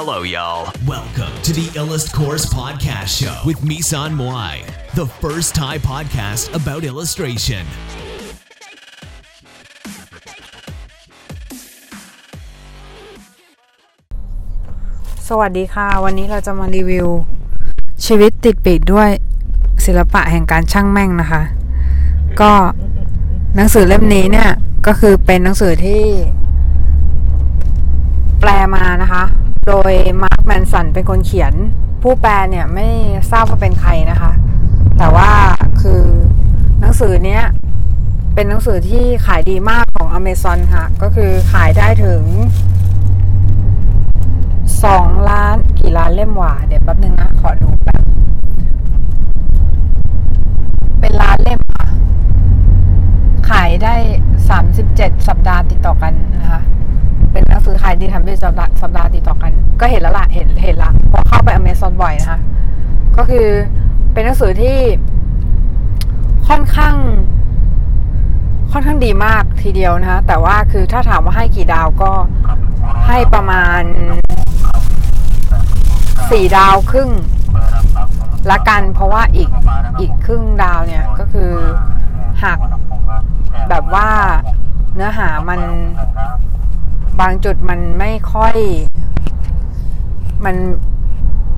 Hello, y'all. Welcome to the Illust Course Podcast Show with Misan Moai, the first Thai podcast about illustration. สวัสดีค่ะ วันนี้เราจะมารีวิว ชีวิตติดปีกด้วยศิลปะแห่งการช่างแม่งนะคะ ก็หนังสือเล่มนี้เนี่ย ก็คือเป็นหนังสือที่ แปลมานะคะ โดยมาร์คแมนสันเป็นคนเขียน ผู้แปลเนี่ยไม่ทราบว่าเป็นใครนะคะ แต่ว่าคือหนังสือเนี้ยเป็นหนังสือที่ขายดีมากของ Amazon ค่ะ ก็คือขายได้ถึงสองล้านกี่ล้านเล่มหว่า เดี๋ยวแป๊บนึงนะ ขอดูแบบเป็นล้านเล่มค่ะ ขายได้สามสิบเจ็ดสัปดาห์ติดต่อกันนะคะ เป็นหนังสือขายดีทำได้สัปดาห์สัปดาห์ติดต่อกัน ก็เห็นแล้วล่ะเห็นเห็นละพอเข้าไปอเมซอนบ่อยนะคะ ก็คือเป็นหนังสือที่ค่อนข้าง ค่อนข้างดีมากทีเดียวนะคะแต่ว่าคือถ้าถามว่าให้กี่ดาวก็ให้ประมาณสี่ดาวครึ่งละกันเพราะว่าอีกอีกครึ่งดาวเนี่ยก็คือหักแบบว่าเนื้อหามัน บางจุดมันไม่ค่อย มัน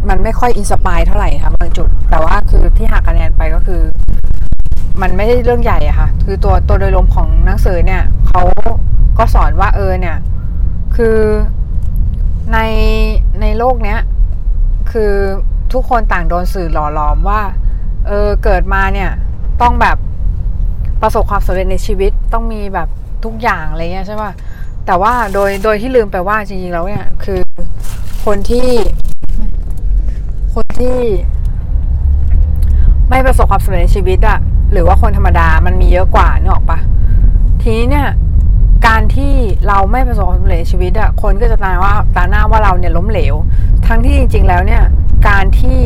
มันไม่ค่อยอินสปายเท่าไหร่ค่ะบางจุด แต่ว่าคือที่หักคะแนนไปก็คือ มันไม่ได้เรื่องใหญ่อะค่ะ คือตัวตัวโดยรวมของหนังสือเนี่ยเขาก็สอนว่าเออเนี่ย คือในในโลกเนี้ย คือทุกคนต่างโดนสื่อหล่อหลอมว่า เออเกิดมาเนี่ย ต้องแบบประสบความสำเร็จในชีวิตต้องมีแบบทุกอย่างอะไรเงี้ยใช่ป่ะ แต่ว่าโดยโดยที่ลืมไปว่าจริงๆแล้วเนี่ย คือคนที่ คนที่ ไม่ประสบความสำเร็จในชีวิตอะหรือว่าคนธรรมดามันมีเยอะกว่านึกออกปะทีนี้เนี่ย การที่เราไม่ประสบความสำเร็จในชีวิตอะคนก็จะตาว่าตาหน้าว่าเราเนี่ยล้มเหลว ทั้งที่จริง ๆ แล้วเนี่ย การที่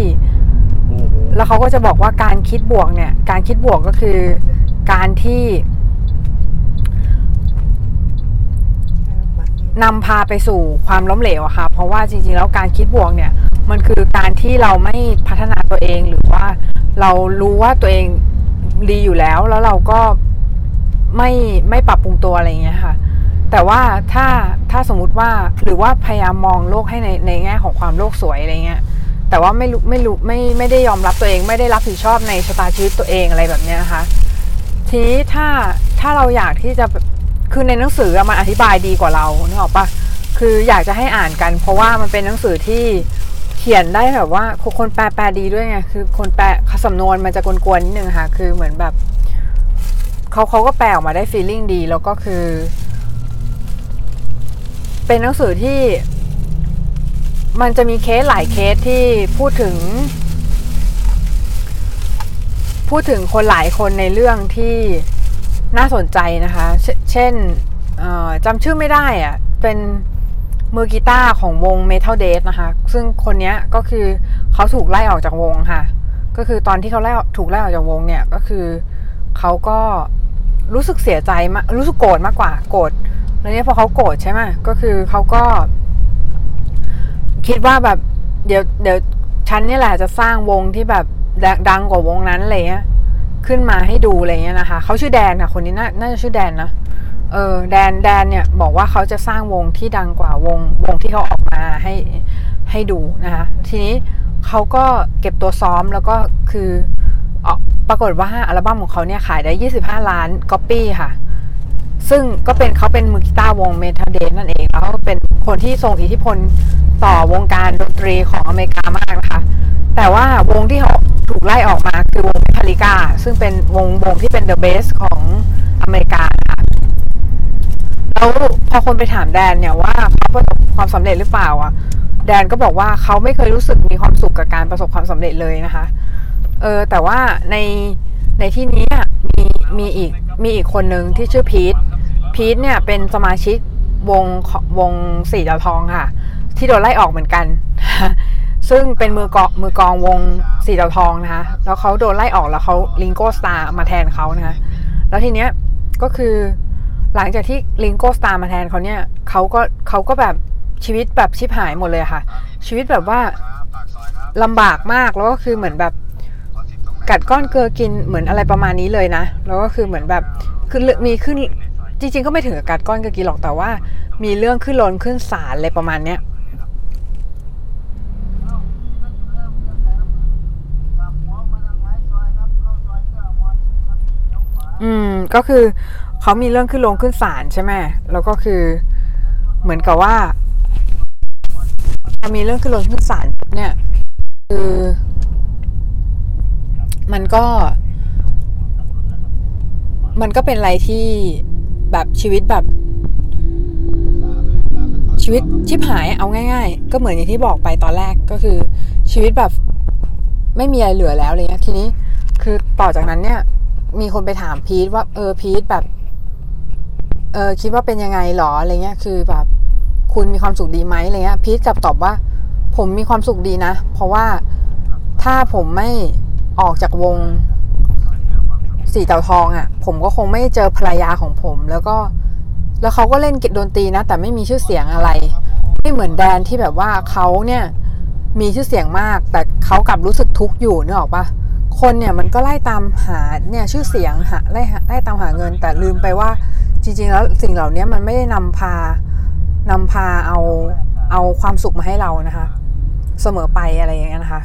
แล้วเขาก็จะบอกว่าการคิดบวกเนี่ย การคิดบวกก็คือ การที่ นำพาไปสู่ความล้มเหลวอะค่ะ เพราะว่าจริงๆ แล้วการคิดบวกเนี่ย มันคือการที่เราไม่พัฒนาตัวเองหรือว่าเรารู้ว่าตัวเองดีอยู่แล้ว แล้วเราก็ไม่ไม่ปรับปรุงตัวอะไรอย่างเงี้ยค่ะ แต่ว่าถ้าถ้าสมมุติว่าหรือว่าพยายามมองโลกให้ในในแง่ของความโลกสวยอะไรเงี้ย แต่ว่าไม่รู้ไม่รู้ไม่ไม่ได้ยอมรับตัวเอง ไม่ได้รับผิดชอบในชะตาชีวิตตัวเองอะไรแบบเนี้ยนะคะ ทีนี้ถ้าถ้าเราอยากที่จะ คือในหนังสือมันอธิบายดีกว่าเรานึกออกปะคืออยากจะให้อ่านกัน เพราะว่ามันเป็นหนังสือที่เขียนได้แบบว่าคนแปลแปลดีด้วยไงคือคนแปลสำนวนมันจะกวนๆนิดนึงค่ะ คือเหมือนแบบเขาเขาก็แปลออกมาได้ฟีลลิ่งดี แล้วก็คือ เป็นหนังสือที่ มันจะมีเคสหลายเคสที่พูดถึง พูดถึงคนหลายคนในเรื่องที่ น่าสนใจนะคะเชเช่นจำชื่อไม่ได้อะ่ะเป็นมือกีตาร์ของวง Metal d a t นะคะ ซึ่งคนนี้ก็คือเขาถูกไล่ออกจากวงค่ะ ก็คือตอนที่เขาไล่ถูกไล่ออกจากวงเนี่ย ก็คือเขาก็รู้สึกเสียใจมากรู้สึกโกรธมากกว่า โกรธ แล้วเนี่ยพอเขาโกรธใช่ไหมก็คือเขาก็ คิดว่าแบบเดี๋ยวเดี๋ยวฉันนี่แหละจะสร้างวงที่แบบดังกว่าวงนั้นอะไรเงี้ย ขึ้นมาให้ดูอะไรเงี้ยนะคะเขาชื่อแดนค่ะคนนี้น่าน่าจะชื่อแดนนะเออแดนแดนเนี่ยบอกว่าเขาจะสร้างวงที่ดังกว่าวงวงที่เขาออกมาให้ให้ดูนะคะทีนี้เขาก็เก็บตัวซ้อมแล้วก็คือออปรากฏว่าอัลบั้มของเขาเนี่ยขายได้ 25 ล้านก๊อปปี้ค่ะ ซึ่งก็เป็นเขาเป็นมือกีตาร์วง Megadeth นั่นเอง แล้วเป็นคนที่ทรงอิทธิพลต่อวงการดนตรีของอเมริกามากนะคะ แต่ว่าวงที่เขาถูกไล่ออกมาคือวง ริกา ซึ่งเป็นวงวงที่เป็น the best ของอเมริกาค่ะแล้วพอคนไปถามแดนเนี่ยว่าเขาประสบความสำเร็จหรือเปล่าอะ แดนก็บอกว่าเขาไม่เคยรู้สึกมีความสุขกับการประสบความสำเร็จเลยนะคะ เออแต่ว่าในในที่นี้มีมีอีกมีอีกคนหนึ่งที่ชื่อพีทพีทเนี่ยเป็นสมาชิกวงวงสี่ดาวทองค่ะ ที่โดนไล่ออกเหมือนกัน ซึ่งเป็นมือกองมือกองวงสีดาวทองนะคะแล้วเขาโดนไล่ออกแล้วเขาลิงโกสตาร์มาแทนเขานะคะแล้วทีเนี้ยก็คือหลังจากที่ลิงโกสตาร์มาแทนเขาเนี่ยเขาก็เขาก็แบบชีวิตแบบชิบหายหมดเลยค่ะ ชีวิตแบบว่าลำบากมากแล้วก็คือเหมือนแบบกัดก้อนเกลือกินเหมือนอะไรประมาณนี้เลยนะ แล้วก็คือเหมือนแบบคือมีขึ้นจริง ๆ ก็ไม่ถึงกับกัดก้อนเกลือกินหรอกแต่ว่า มีเรื่องขึ้นลนขึ้นศาลอะไรประมาณเนี้ย อืมก็คือเขามีเรื่องขึ้นลงขึ้นศาลใช่ไหมแล้วก็คือเหมือนกับว่ามีเรื่องขึ้นลงขึ้นศาลเนี่ย คือ มันก็ มันก็เป็นอะไรที่แบบชีวิตแบบ ชีวิตชิบหายเอาง่าย ๆ ก็เหมือนอย่างที่บอกไปตอนแรกก็คือ ชีวิตแบบ ไม่มีอะไรเหลือแล้วเลยนะทีนี้ คือต่อจากนั้นเนี่ย มีคนไปถามพีทว่า เออพีทแบบ เออคิดว่าเป็นยังไงหรออะไรเงี้ย คือแบบ คุณมีความสุขดีไหมอะไรเงี้ย พีทกลับตอบว่า ผมมีความสุขดีนะ เพราะว่าถ้าผมไม่ออกจากวงสี่เต่าทองอะ่ะ ผมก็คงไม่เจอภรรยาของผม แล้วก็ แล้วเขาก็เล่นดนตรีนะ แต่ไม่มีชื่อเสียงอะไร ไม่เหมือนแดนที่แบบว่าเขาเนี่ย มีชื่อเสียงมาก แต่เขากลับรู้สึกทุกข์อยู่นึกออกปะ คนเนี่ยมันก็ไล่ตามหาเนี่ยชื่อเสียงหาไล่ไล่ตามหาเงิน แต่ลืมไปว่าจริง ๆ แล้วสิ่งเหล่านี้มันไม่ได้นำพานำพาเอาเอาความสุขมาให้เรานะคะ เสมอไปอะไรอย่างเงี้ยนะคะ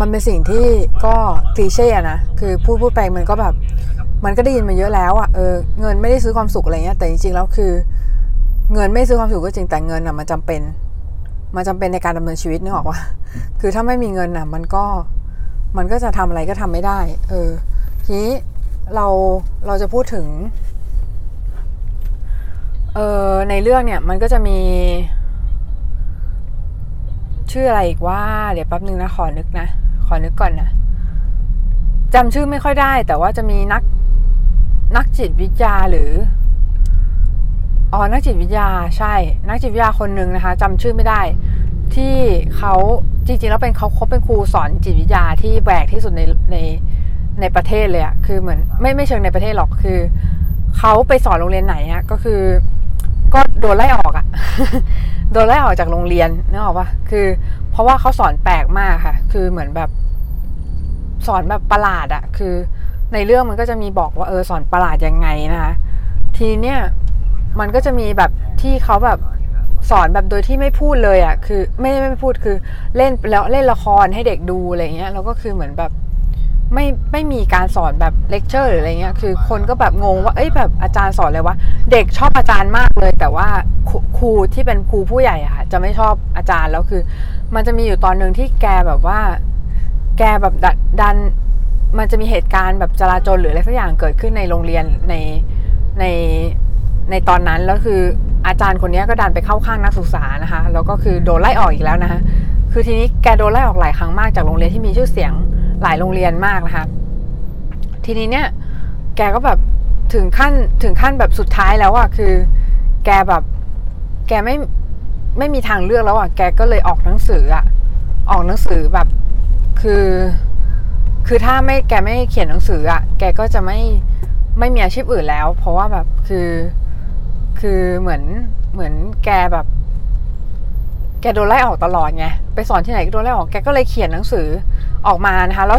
มันเป็นสิ่งที่ก็คลีเช่นะคือพูดพูดไปมันก็แบบมันก็ได้ยินมาเยอะแล้วอะ่ะเออเงินไม่ได้ซื้อความสุขอะไรเงี้ยแต่จริงๆแล้วคือ เงินไม่ซื้อความสุขก็จริงแต่เงินอะมันจำเป็น มันจำเป็นในการดำเนินชีวิตนึกออกว่าคือถ้าไม่มีเงินอะ มันก็มันก็จะทำอะไรก็ทำไม่ได้ เออ ทีนี้เราเราจะพูดถึง เออในเรื่องเนี่ย มันก็จะมี ชื่ออะไรอีกว่า เดี๋ยวแป๊บนึงนะ ขอนึกนะ ขอนึกก่อนนะจำชื่อไม่ค่อยได้ แต่ว่าจะมีนักนักจิตวิทยาหรือ อ๋อ นักจิตวิทยาใช่ นักจิตวิทยาคนหนึ่งนะคะจำชื่อไม่ได้ ที่เขาจริงๆแล้วเป็นเขาเขาเป็นครูสอนจิตวิทยาที่แบกที่สุดในในในประเทศเลยอะคือเหมือนไม่ไม่เชิงในประเทศหรอกคือเขาไปสอนโรงเรียนไหนอะก็คือ ก็โดนไล่ออกอะโดนไล่ออกจากโรงเรียนนึกออกปะคือ เพราะว่าเขาสอนแปลกมากค่ะ คือเหมือนแบบ สอนแบบประหลาดอะคือ ในเรื่องมันก็จะมีบอกว่าเออสอนประหลาดยังไงนะคะทีเนี้ย มันก็จะมีแบบที่เขาแบบสอนแบบโดยที่ไม่พูดเลยอะ่ะ คือไม่ไม่พูดคือเล่นแล้วเล่นละครให้เด็กดูอะไรเงี้ยแล้วก็คือเหมือนแบบไม่ไม่มีการสอนแบบเลคเชอร์หรืออะไรเงี้ย คือคนก็แบบงงว่าเอ้ยแบบอาจารย์สอนอะไรวะเด็กชอบอาจารย์มากเลย แต่ว่าครูที่เป็นครูผู้ใหญ่อะค่ะ จะไม่ชอบอาจารย์แล้วคือ มันจะมีอยู่ตอนหนึ่งที่แกแบบว่า แกแบบดันมันจะมีเหตุการณ์แบบจราจรหรืออะไรสักอย่างเกิดขึ้นในโรงเรียนในใน ในตอนนั้นแล้วคืออาจารย์คนนี้ก็ดันไปเข้าข้างนักศึกษานะคะ แล้วก็คือโดนไล่ออกอีกแล้วนะคะ คือทีนี้แกโดนไล่ออกหลายครั้งมากจากโรงเรียนที่มีชื่อเสียงหลายโรงเรียนมากนะคะ ทีนี้เนี่ย แกก็แบบถึงขั้นถึงขั้นแบบสุดท้ายแล้วอะคือ แกแบบ แกไม่ไม่มีทางเลือกแล้วอะแกก็เลยออกหนังสืออะออกหนังสือแบบคือ คือถ้าไม่แกไม่เขียนหนังสืออะแกก็จะไม่ไม่มีอาชีพอื่นแล้ว เพราะว่าแบบคือ คือเหมือนเหมือนแกแบบ แกโดนไล่ออกตลอดไงไปสอนที่ไหนก็โดนไล่ออกแกก็เลยเขียนหนังสือออกมานะคะแล้ว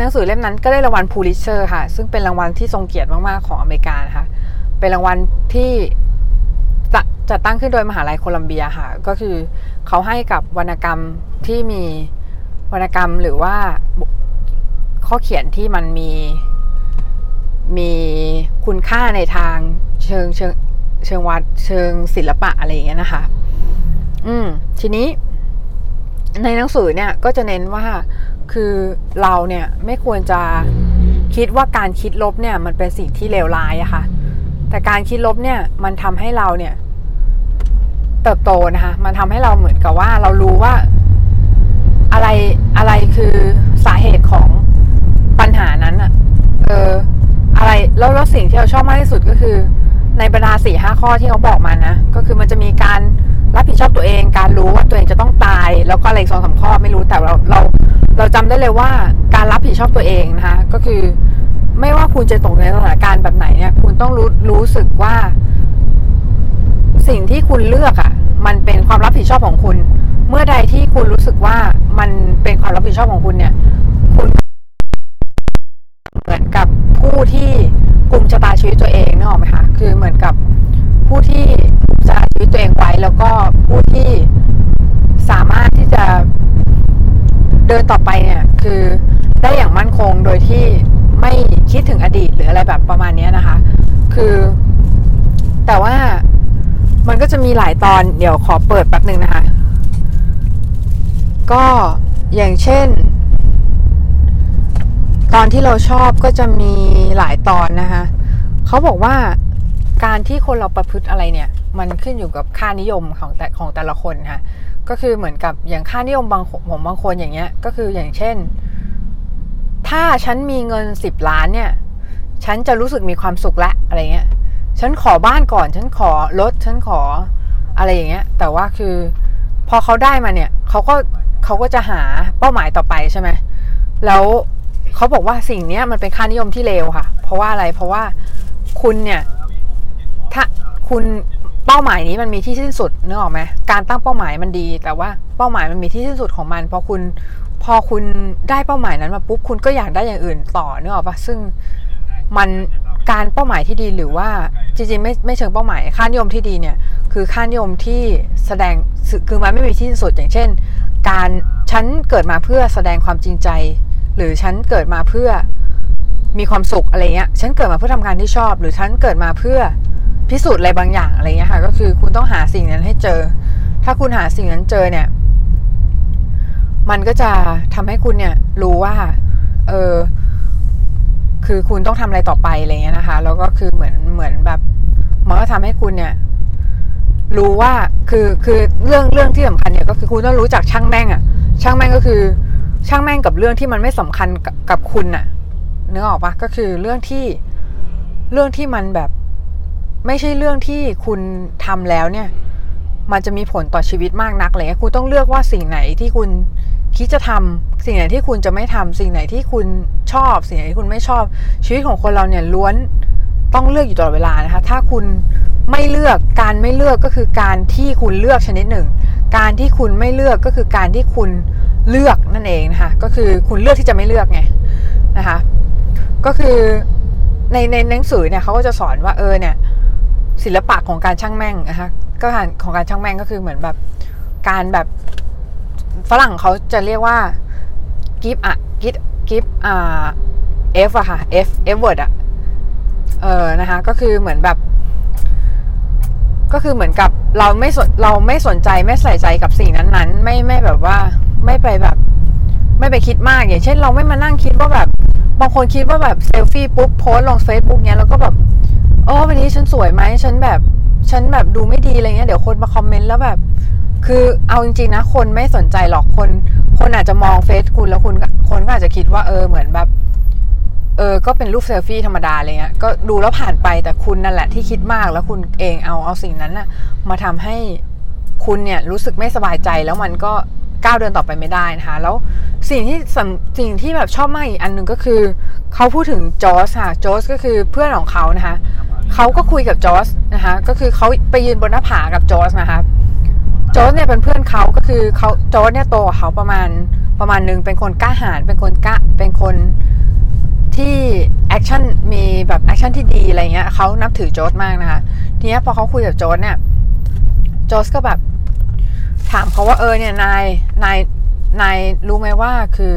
หนังสือเล่มนั้นก็ได้รางวัลพูลิเชอร์ค่ะ ซึ่งเป็นรางวัลที่ทรงเกียรติมากๆของอเมริกานะคะ เป็นรางวัลที่จะจะตั้งขึ้นโดยมหาลัยโคลัมเบียค่ะ ก็คือเขาให้กับวรรณกรรมที่มีวรรณกรรมหรือว่าข้อเขียนที่มันมีมีคุณค่าในทางเชิงเชิง เชิงวัดเชิงศิลปะอะไรอย่างเงี้ยนะคะ อืม ทีนี้ ในหนังสือเนี่ย ก็จะเน้นว่าคือเราเนี่ยไม่ควรจะคิดว่าการคิดลบเนี่ยมันเป็นสิ่งที่เลวร้ายอะคะ่ะ แต่การคิดลบเนี่ยมันทำให้เราเนี่ย เติบโตนะคะ มันทำให้เราเหมือนกับว่าเรารู้ว่าอะไรอะไรคือสาเหตุของปัญหานั้นอะเออ อะไรแล้วแล้วสิ่งที่เราชอบมากที่สุดก็คือ ในบรรดาสี่ห้าข้อที่เขาบอกมานะ ก็คือมันจะมีการรับผิดชอบตัวเอง การรู้ว่าตัวเองจะต้องตาย แล้วก็อะไรสองสาข้อไม่รู้แต่เราเราเราจำได้เลยว่าการรับผิดชอบตัวเองนะคะก็คือไม่ว่าคุณจะตกในสถานการณ์แบบไหนเนี่ย คุณต้องรู้รู้สึกว่า สิ่งที่คุณเลือกอะ่ะ มันเป็นความรับผิดชอบของคุณ เมื่อใดที่คุณรู้สึกว่ามันเป็นความรับผิดชอบของคุณเนี่ย คุณเหมือนกับผู้ที่ กลุ่มชะตาชีวิตตัวเองนึกออกไหมคะคือเหมือนกับผู้ที่กุมชะตาชีวิตตัวเองไว้แล้วก็ผู้ที่สามารถที่จะเดินต่อไปเนี่ยคือได้อย่างมั่นคงโดยที่ไม่คิดถึงอดีตหรืออะไรแบบประมาณนี้นะคะ คือ แต่ว่ามันก็จะมีหลายตอนเดี๋ยวขอเปิดแป๊บหนึ่งนะคะ ก็อย่างเช่น ตอนที่เราชอบก็จะมีหลายตอนนะคะเขาบอกว่าการที่คนเราประพฤติอะไรเนี่ย มันขึ้นอยู่กับค่านิยมของแต่ของแต่ละคนค่ะก็คือเหมือนกับอย่างค่านิยมบางของบางคนอย่างเงี้ย ก็คืออย่างเช่น ถ้าฉันมีเงินสิบล้านเนี่ย ฉันจะรู้สึกมีความสุขละอะไรเงี้ย ฉันขอบ้านก่อน ฉันขอรถ ฉันขออะไรอย่างเงี้ย แต่ว่าคือพอเขาได้มาเนี่ยเขาก็เขาก็จะหาเป้าหมายต่อไปใช่ไหมแล้ว เขาบอกว่าสิ่งนี้มันเป็นค่านิยมที่เลวค่ะ เพราะว่าอะไรเพราะว่าคุณเนี่ยถ้าคุณเป้าหมายนี้มันมีที่สิ้นสุดนึกออกไหมการตั้งเป้าหมายมันดี แต่ว่าเป้าหมายมันมีที่สิ้นสุดของมันพอคุณพอคุณได้เป้าหมายนั้นมาปุ๊บคุณก็อยากได้อย่างอื่นต่อนึกออกปะซึ่งมันการเป้าหมายที่ดีหรือว่าจริงๆไม่ไม่เชิงเป้าหมายค่านิยมที่ดีเนี่ยคือค่านิยมที่แสดงคือมันไม่มีที่สิ้นสุดอย่างเช่น การฉันเกิดมาเพื่อแสดงความจริงใจ หรือฉันเกิดมาเพื่อมีความสุขอะไรเงี้ย ฉันเกิดมาเพื่อทำงานที่ชอบ หรือฉันเกิดมาเพื่อพิสูจน์อะไรบางอย่างอะไรเงี้ยค่ะ ก็คือคุณต้องหาสิ่งนั้นให้เจอ ถ้าคุณหาสิ่งนั้นเจอเนี่ย มันก็จะทำให้คุณเนี่ย รู้ว่า เออ คือคุณต้องทำอะไรต่อไปอะไรเงี้ยนะคะ แล้วก็คือเหมือนเหมือนแบบมันก็ทำให้คุณเนี่ย รู้ว่า คือคือเรื่องเรื่องที่สำคัญเนี่ย ก็คือคุณต้องรู้จักช่างแม่งอะช่างแม่งก็คือ ช่างแม่งกับเรื่องที่มันไม่สำคัญกับกับคุณอะนึกออกปะก็คือเรื่องที่เรื่องที่มันแบบ ไม่ใช่เรื่องที่คุณทำแล้วเนี่ย มันจะมีผลต่อชีวิตมากนักเงี้ยคุณต้องเลือกว่าสิ่งไหนที่คุณคิดจะทำสิ่งไหนที่คุณจะไม่ทำสิ่งไหนที่คุณชอบ สิ่งไหนที่คุณไม่ชอบ ชีวิตของคนเราเนี่ยล้วนต้องเลือกอยู่ตลอดเวลานะคะ ถ้าคุณไม่เลือกการไม่เลือกก็คือการที่คุณเลือกชนิดหนึ่ง การที่คุณไม่เลือกก็คือการที่คุณ เลือกนั่นเองนะคะก็คือคุณเลือกที่จะไม่เลือกไงนะคะก็คือในในหนังสือเนี่ยเขาก็จะสอนว่าเออเนี่ยศิลปะของการช่างแม่งนะคะก็ของการช่างแม่งก็คือเหมือนแบบการแบบฝรั่งเขาจะเรียกว่า give อะ give give อ่า f อะค่ะ f f word อะเออนะคะก็คือเหมือนแบบ ก็คือเหมือนกับเราไม่สนเราไม่สนใจไม่ใส่ใจกับสิ่งนั้นๆ ไม่ไม่แบบว่า ไม่ไปแบบ ไม่ไปคิดมากอย่างเช่นเราไม่มานั่งคิดว่าแบบ บางคนคิดว่าแบบเซลฟี่ปุ๊บโพสลงเฟซบุ๊กเนี้ยแล้วก็แบบโอ้วันนี้ฉันสวยไหมฉันแบบฉันแบบดูไม่ดีอะไรเงี้ยเดี๋ยวคนมาคอมเมนต์แล้วแบบ คือเอาจริงๆนะ คนไม่สนใจหรอกคน คนอาจจะมองเฟซคุณแล้วคุณคนก็อาจจะคิดว่าเออเหมือนแบบเออ ก็เป็นรูปเซลฟี่ธรรมดาอะไรเงี้ย ก็ดูแล้วผ่านไปแต่คุณนั่นแหละที่คิดมากแล้วคุณเองเอาเอาสิ่งนั้นน่ะ มาทำให้คุณเนี่ยรู้สึกไม่สบายใจแล้วมันก็ ก้าวเดินต่อไปไม่ได้นะคะ แล้วสิ่งที่สิ่งที่แบบชอบมากอีกอันหนึ่งก็คือเขาพูดถึงจอสค่ะจอสก็คือเพื่อนของเขานะคะเขาก็คุยกับจอสนะคะก็คือเขาไปยืนบนหน้าผากับจอสนะคะจอสเนี่ยเป็นเพื่อนเขาก็คือเขาจอสเนี่ยโตกว่าเขาประมาณประมาณหนึ่งเป็นคนกล้าหาญเป็นคนกล้าเป็นคนที่ action มีแบบ action ที่ดีอะไรเงี้ยเขานับถือโจสมากนะคะทีนี้พอเขาคุยกับโจสเนี่ยโจสก็แบบ ถามเขาว่าเออเนี่ยนายนายนายรู้ไหมว่าคือ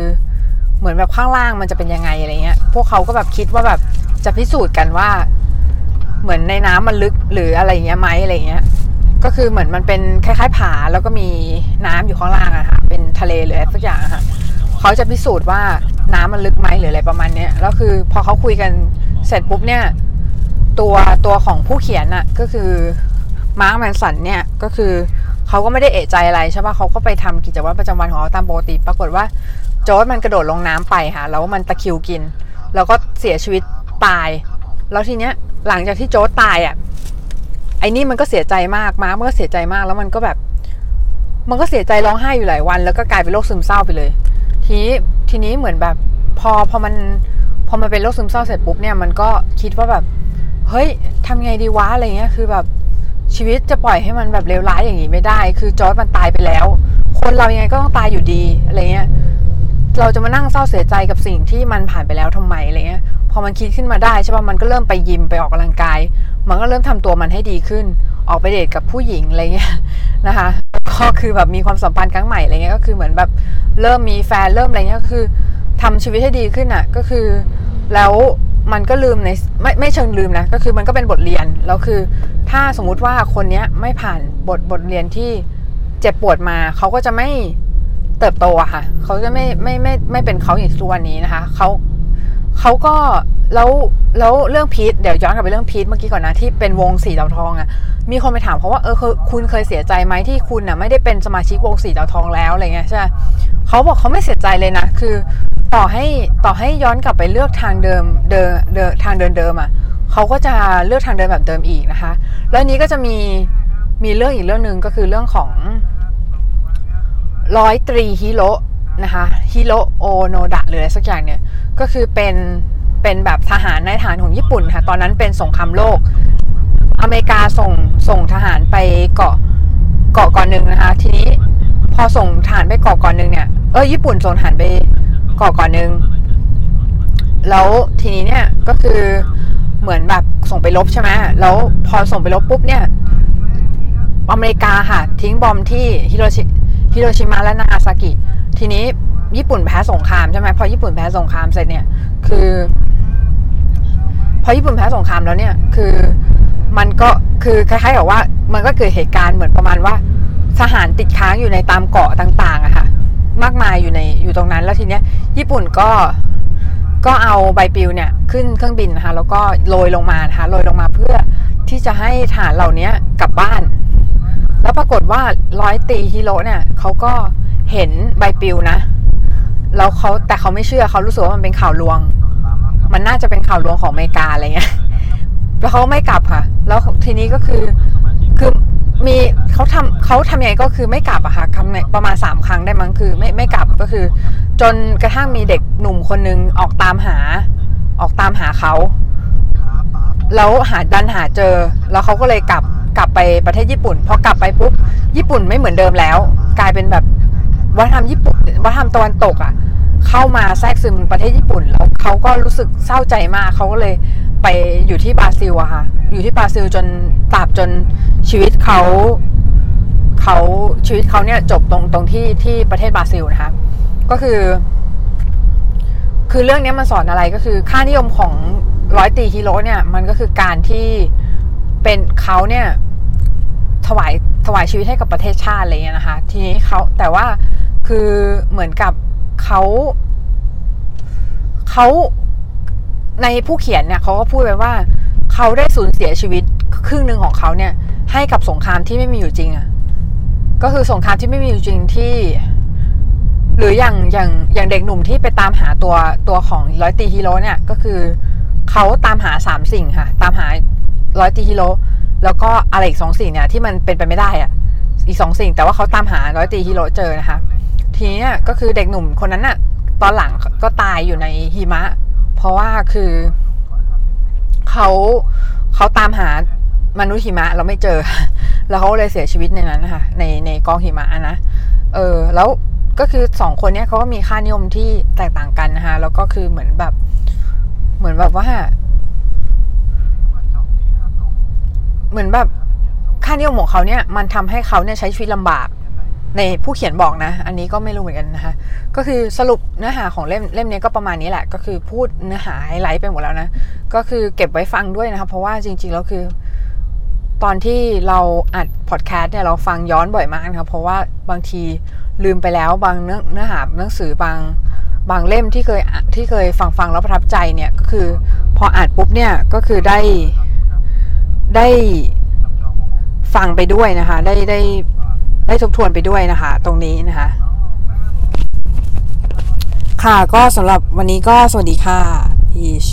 เหมือนแบบข้างล่างมันจะเป็นยังไงอะไรเงี้ย พวกเขาก็แบบคิดว่าแบบจะพิสูจน์กันว่า เหมือนในน้ำมันลึกหรืออะไรเงี้ยไหมอะไรเงี้ย ก็คือเหมือนมันเป็นคล้ายๆผาแล้วก็มีน้ำอยู่ข้างล่างอะค่ะ เป็นทะเลหรืออะไรสักอย่างอะค่ะเขาจะพิสูจน์ว่าน้ำมันลึกไหมหรืออะไรประมาณเนี้ยแล้วคือพอเขาคุยกันเสร็จปุ๊บเนี่ยตัวตัวของผู้เขียนอะก็คือมาร์คแมนสันเนี่ยก็คือ เขาก็ไม่ได้เอะใจอะไรใช่ปะเขาก็ไปทำกิจวัตรประจำวันของเขาตามปกติ ปรากฏว่าจอร์จมันกระโดดลงน้ำไปค่ะแล้วมันตะคิวกิน แล้วก็เสียชีวิตตาย แล้วทีเนี้ยหลังจากที่จอร์จตายอะไอ้นี่มันก็เสียใจมากมาร์คมันก็เสียใจมากแล้วมันก็แบบ มันก็เสียใจร้องไห้อยู่หลายวัน แล้วก็กลายเป็นโรคซึมเศร้าไปเลย ทีนี้ทีนี้เหมือนแบบพอพอมันพอมันเป็นโรคซึมเศร้าเสร็จปุ๊บเนี่ยมันก็คิดว่าแบบ เฮ้ยทำไงดีวะอะไรเงี้ยคือแบบ ชีวิตจะปล่อยให้มันแบบเลวร้ายอย่างนี้ไม่ได้ คือจอร์จมันตายไปแล้ว คนเรายังไงก็ต้องตายอยู่ดีอะไรเงี้ยเราจะมานั่งเศร้าเสียใจกับสิ่งที่มันผ่านไปแล้วทำไมอะไรเงี้ยพอมันคิดขึ้นมาได้ใช่ป่ะมันก็เริ่มไปยิมไปออกกำลังกาย มันก็เริ่มทำตัวมันให้ดีขึ้น ออกไปเดทกับผู้หญิงอะไรเงี้ยนะคะก็คือแบบมีความสัมพันธ์ครั้งใหม่อะไรเงี้ยก็คือเหมือนแบบเริ่มมีแฟนเริ่มอะไรเงี้ยก็คือทำชีวิตให้ดีขึ้นอะก็คือแล้วมันก็ลืมในไม่ไม่เชิงลืมนะก็คือมันก็เป็นบทเรียนแล้วคือ ถ้าสมมุติว่าคนเนี้ยไม่ผ่านบทบทเรียนที่เจ็บปวดมา เขาก็จะไม่เติบโตอะค่ะ เขาจะไม่ไม่ไม่ไม่เป็นเขาอย่างทุกวันนี้นะคะ เขาเขาก็แล้วแล้วเรื่องพีทเดี๋ยวย้อนกลับไปเรื่องพีทเมื่อกี้ก่อนนะที่เป็นวงสีดาวทองอะมีคนไปถามเขาว่าเออคือคุณเคยเสียใจไหมที่คุณน่ะไม่ได้เป็นสมาชิกวงสีดาวทองแล้วอะไรเงี้ยใช่ไหมเขาบอกเขาไม่เสียใจเลยนะคือ ต่อให้ต่อให้ย้อนกลับไปเลือกทางเดิมเดินเดินทางเดินเดิมอะ่ะ เขาก็จะเลือกทางเดินแบบเดิมอีกนะคะ แล้วนี้ก็จะมีมีเรื่องอีกเรื่องหนึ่งก็คือเรื่องของร้อยตรีฮิโรนะคะฮิโรโอโนดะหรืออะไรสักอย่างเนี่ยก็คือเป็นเป็นแบบทหารในฐานของญี่ปุ่นค่ะตอนนั้นเป็นสงครามโลก อเมริกาส่งส่งทหารไปเกาะเกาะก่อนหนึ่งนะคะ ทีนี้พอส่งทหารไปเกาะก่อนหนึ่งเนี่ยเออญี่ปุ่นส่งทหารไปเกาะก่อนหนึ่งแล้วทีนี้เนี่ยก็คือ เหมือนแบบส่งไปลบใช่ไหมแล้วพอส่งไปลบปุ๊บเนี่ย อเมริกาค่ะ ทิ้งบอมที่ฮิโรชิฮิโรชิมาและนางาซากิ ทีนี้ญี่ปุ่นแพ้สงครามใช่ไหมพอญี่ปุ่นแพ้สงครามเสร็จเนี่ย คือ พอญี่ปุ่นแพ้สงครามแล้วเนี่ย คือมันก็คือคล้ายๆกับว่า มันก็เกิดเหตุการณ์เหมือนประมาณว่าทหารติดค้างอยู่ในตามเกาะต่าง ๆอะค่ะ มากมายอยู่ในอยู่ตรงนั้น แล้วทีเนี้ย ญี่ปุ่นก็ ก็เอาใบปลิวเนี่ยขึ้นเครื่องบินนะคะแล้วก็โรยลงมานะคะโรยลงมาเพื่อที่จะให้ทหารเหล่านี้กลับบ้าน แล้วปรากฏว่าร้อยตีฮิโร่เนี่ยเขาก็เห็นใบปลิวนะแล้วเขาแต่เขาไม่เชื่อเขารู้สึกว่ามันเป็นข่าวลวง มันน่าจะเป็นข่าวลวงของอเมริกาอะไรเงี้ยแล้วเขาไม่กลับค่ะ แล้วทีนี้ก็คือคือมีเขาทำเขาทำยังไงก็คือไม่กลับอะค่ะคำประมาณสามครั้งได้มั้งคือ ไม่ไม่กลับก็คือ จนกระทั่งมีเด็ก หนุ่มคนนึงออกตามหา ออกตามหาเขาแล้วหาดันหาเจอ แล้วเขาก็เลยกลับกลับไปประเทศญี่ปุ่นพอกลับไปปุ๊บญี่ปุ่นไม่เหมือนเดิมแล้ว กลายเป็นแบบวัฒนธรรมญี่ปุ่นวัฒนธรรมตะวันตกอะเข้ามาแทรกซึมประเทศญี่ปุ่นแล้วเขาก็รู้สึกเศร้าใจมากเขาก็เลยไปอยู่ที่บราซิลอะค่ะ อยู่ที่บราซิลจนตราบจนชีวิตเขาเขาชีวิตเขาเนี่ยจบตรงตรงที่ที่ประเทศบราซิลนะคะก็คือ คือเรื่องนี้มันสอนอะไรก็คือ ค่านิยมของร้อยตีฮิโร่เนี่ย มันก็คือการที่เป็นเขาเนี่ยถวายถวายชีวิตให้กับประเทศชาติอะไรเงี้ยนะคะ ทีนี้เขาแต่ว่าคือเหมือนกับเขาเขาในผู้เขียนเนี่ยเขาก็พูดไว้ว่าเขาได้สูญเสียชีวิตครึ่งหนึ่งของเขาเนี่ย ให้กับสงครามที่ไม่มีอยู่จริงอะ่ะก็คือสงครามที่ไม่มีอยู่จริงที่ หรืออย่างอย่างอย่างเด็กหนุ่มที่ไปตามหาตัวตัวของร้อยตีฮิโร่เนี่ยก็คือเขาตามหาสามสิ่งค่ะ ตามหาร้อยตีฮิโร่แล้วก็อะไรอีกสองสิ่งเนี่ยที่มันเป็นไปไม่ได้อะ่ะอีกสองสิ่ง แต่ว่าเขาตามหาร้อยตีฮิโร่เจอนะคะ ทีนี้ก็คือเด็กหนุ่มคนนั้นน่ะ ตอนหลังก็ตายอยู่ในหิมะ เพราะว่าคือเขาเขาตามหามนุษย์หิมะเราไม่เจอ แล้วเขาเลยเสียชีวิตในนั้นนะคะในในกองหิมะนะเออ แล้ว ก็คือสองคนเนี้ยเขาก็มีค่านิยมที่แตกต่างกันนะคะแล้วก็คือเหมือนแบบ เหมือนแบบว่า เหมือนแบบค่านิยมของเขาเนี่ยมันทำให้เขาเนี่ยใช้ชีวิตลำบาก ในผู้เขียนบอกนะ อันนี้ก็ไม่รู้เหมือนกันนะคะ ก็คือสรุปเนื้อหาของเล่มเล่มนี้ก็ประมาณนี้แหละ ก็คือพูดเนื้อหาไฮไลท์ไปหมดแล้วนะ ก็คือเก็บไว้ฟังด้วยนะคะเพราะว่าจริงๆแล้วคือ ตอนที่เราอัดพอดแคสต์เนี่ยเราฟังย้อนบ่อยมากนะครับเพราะว่าบางที ลืมไปแล้วบางเนื้อเนื้อหาหนังสือบางบางเล่มที่เคยที่เคยฟังฟังแล้วประทับใจเนี่ยก็คือพออ่านปุ๊บเนี่ยก็คือได้ได้ฟังไปด้วยนะคะ ได้ได้ได้ทบทวนไปด้วยนะคะ ตรงนี้นะคะ ค่ะก็สำหรับวันนี้ก็สวัสดีค่ะพีช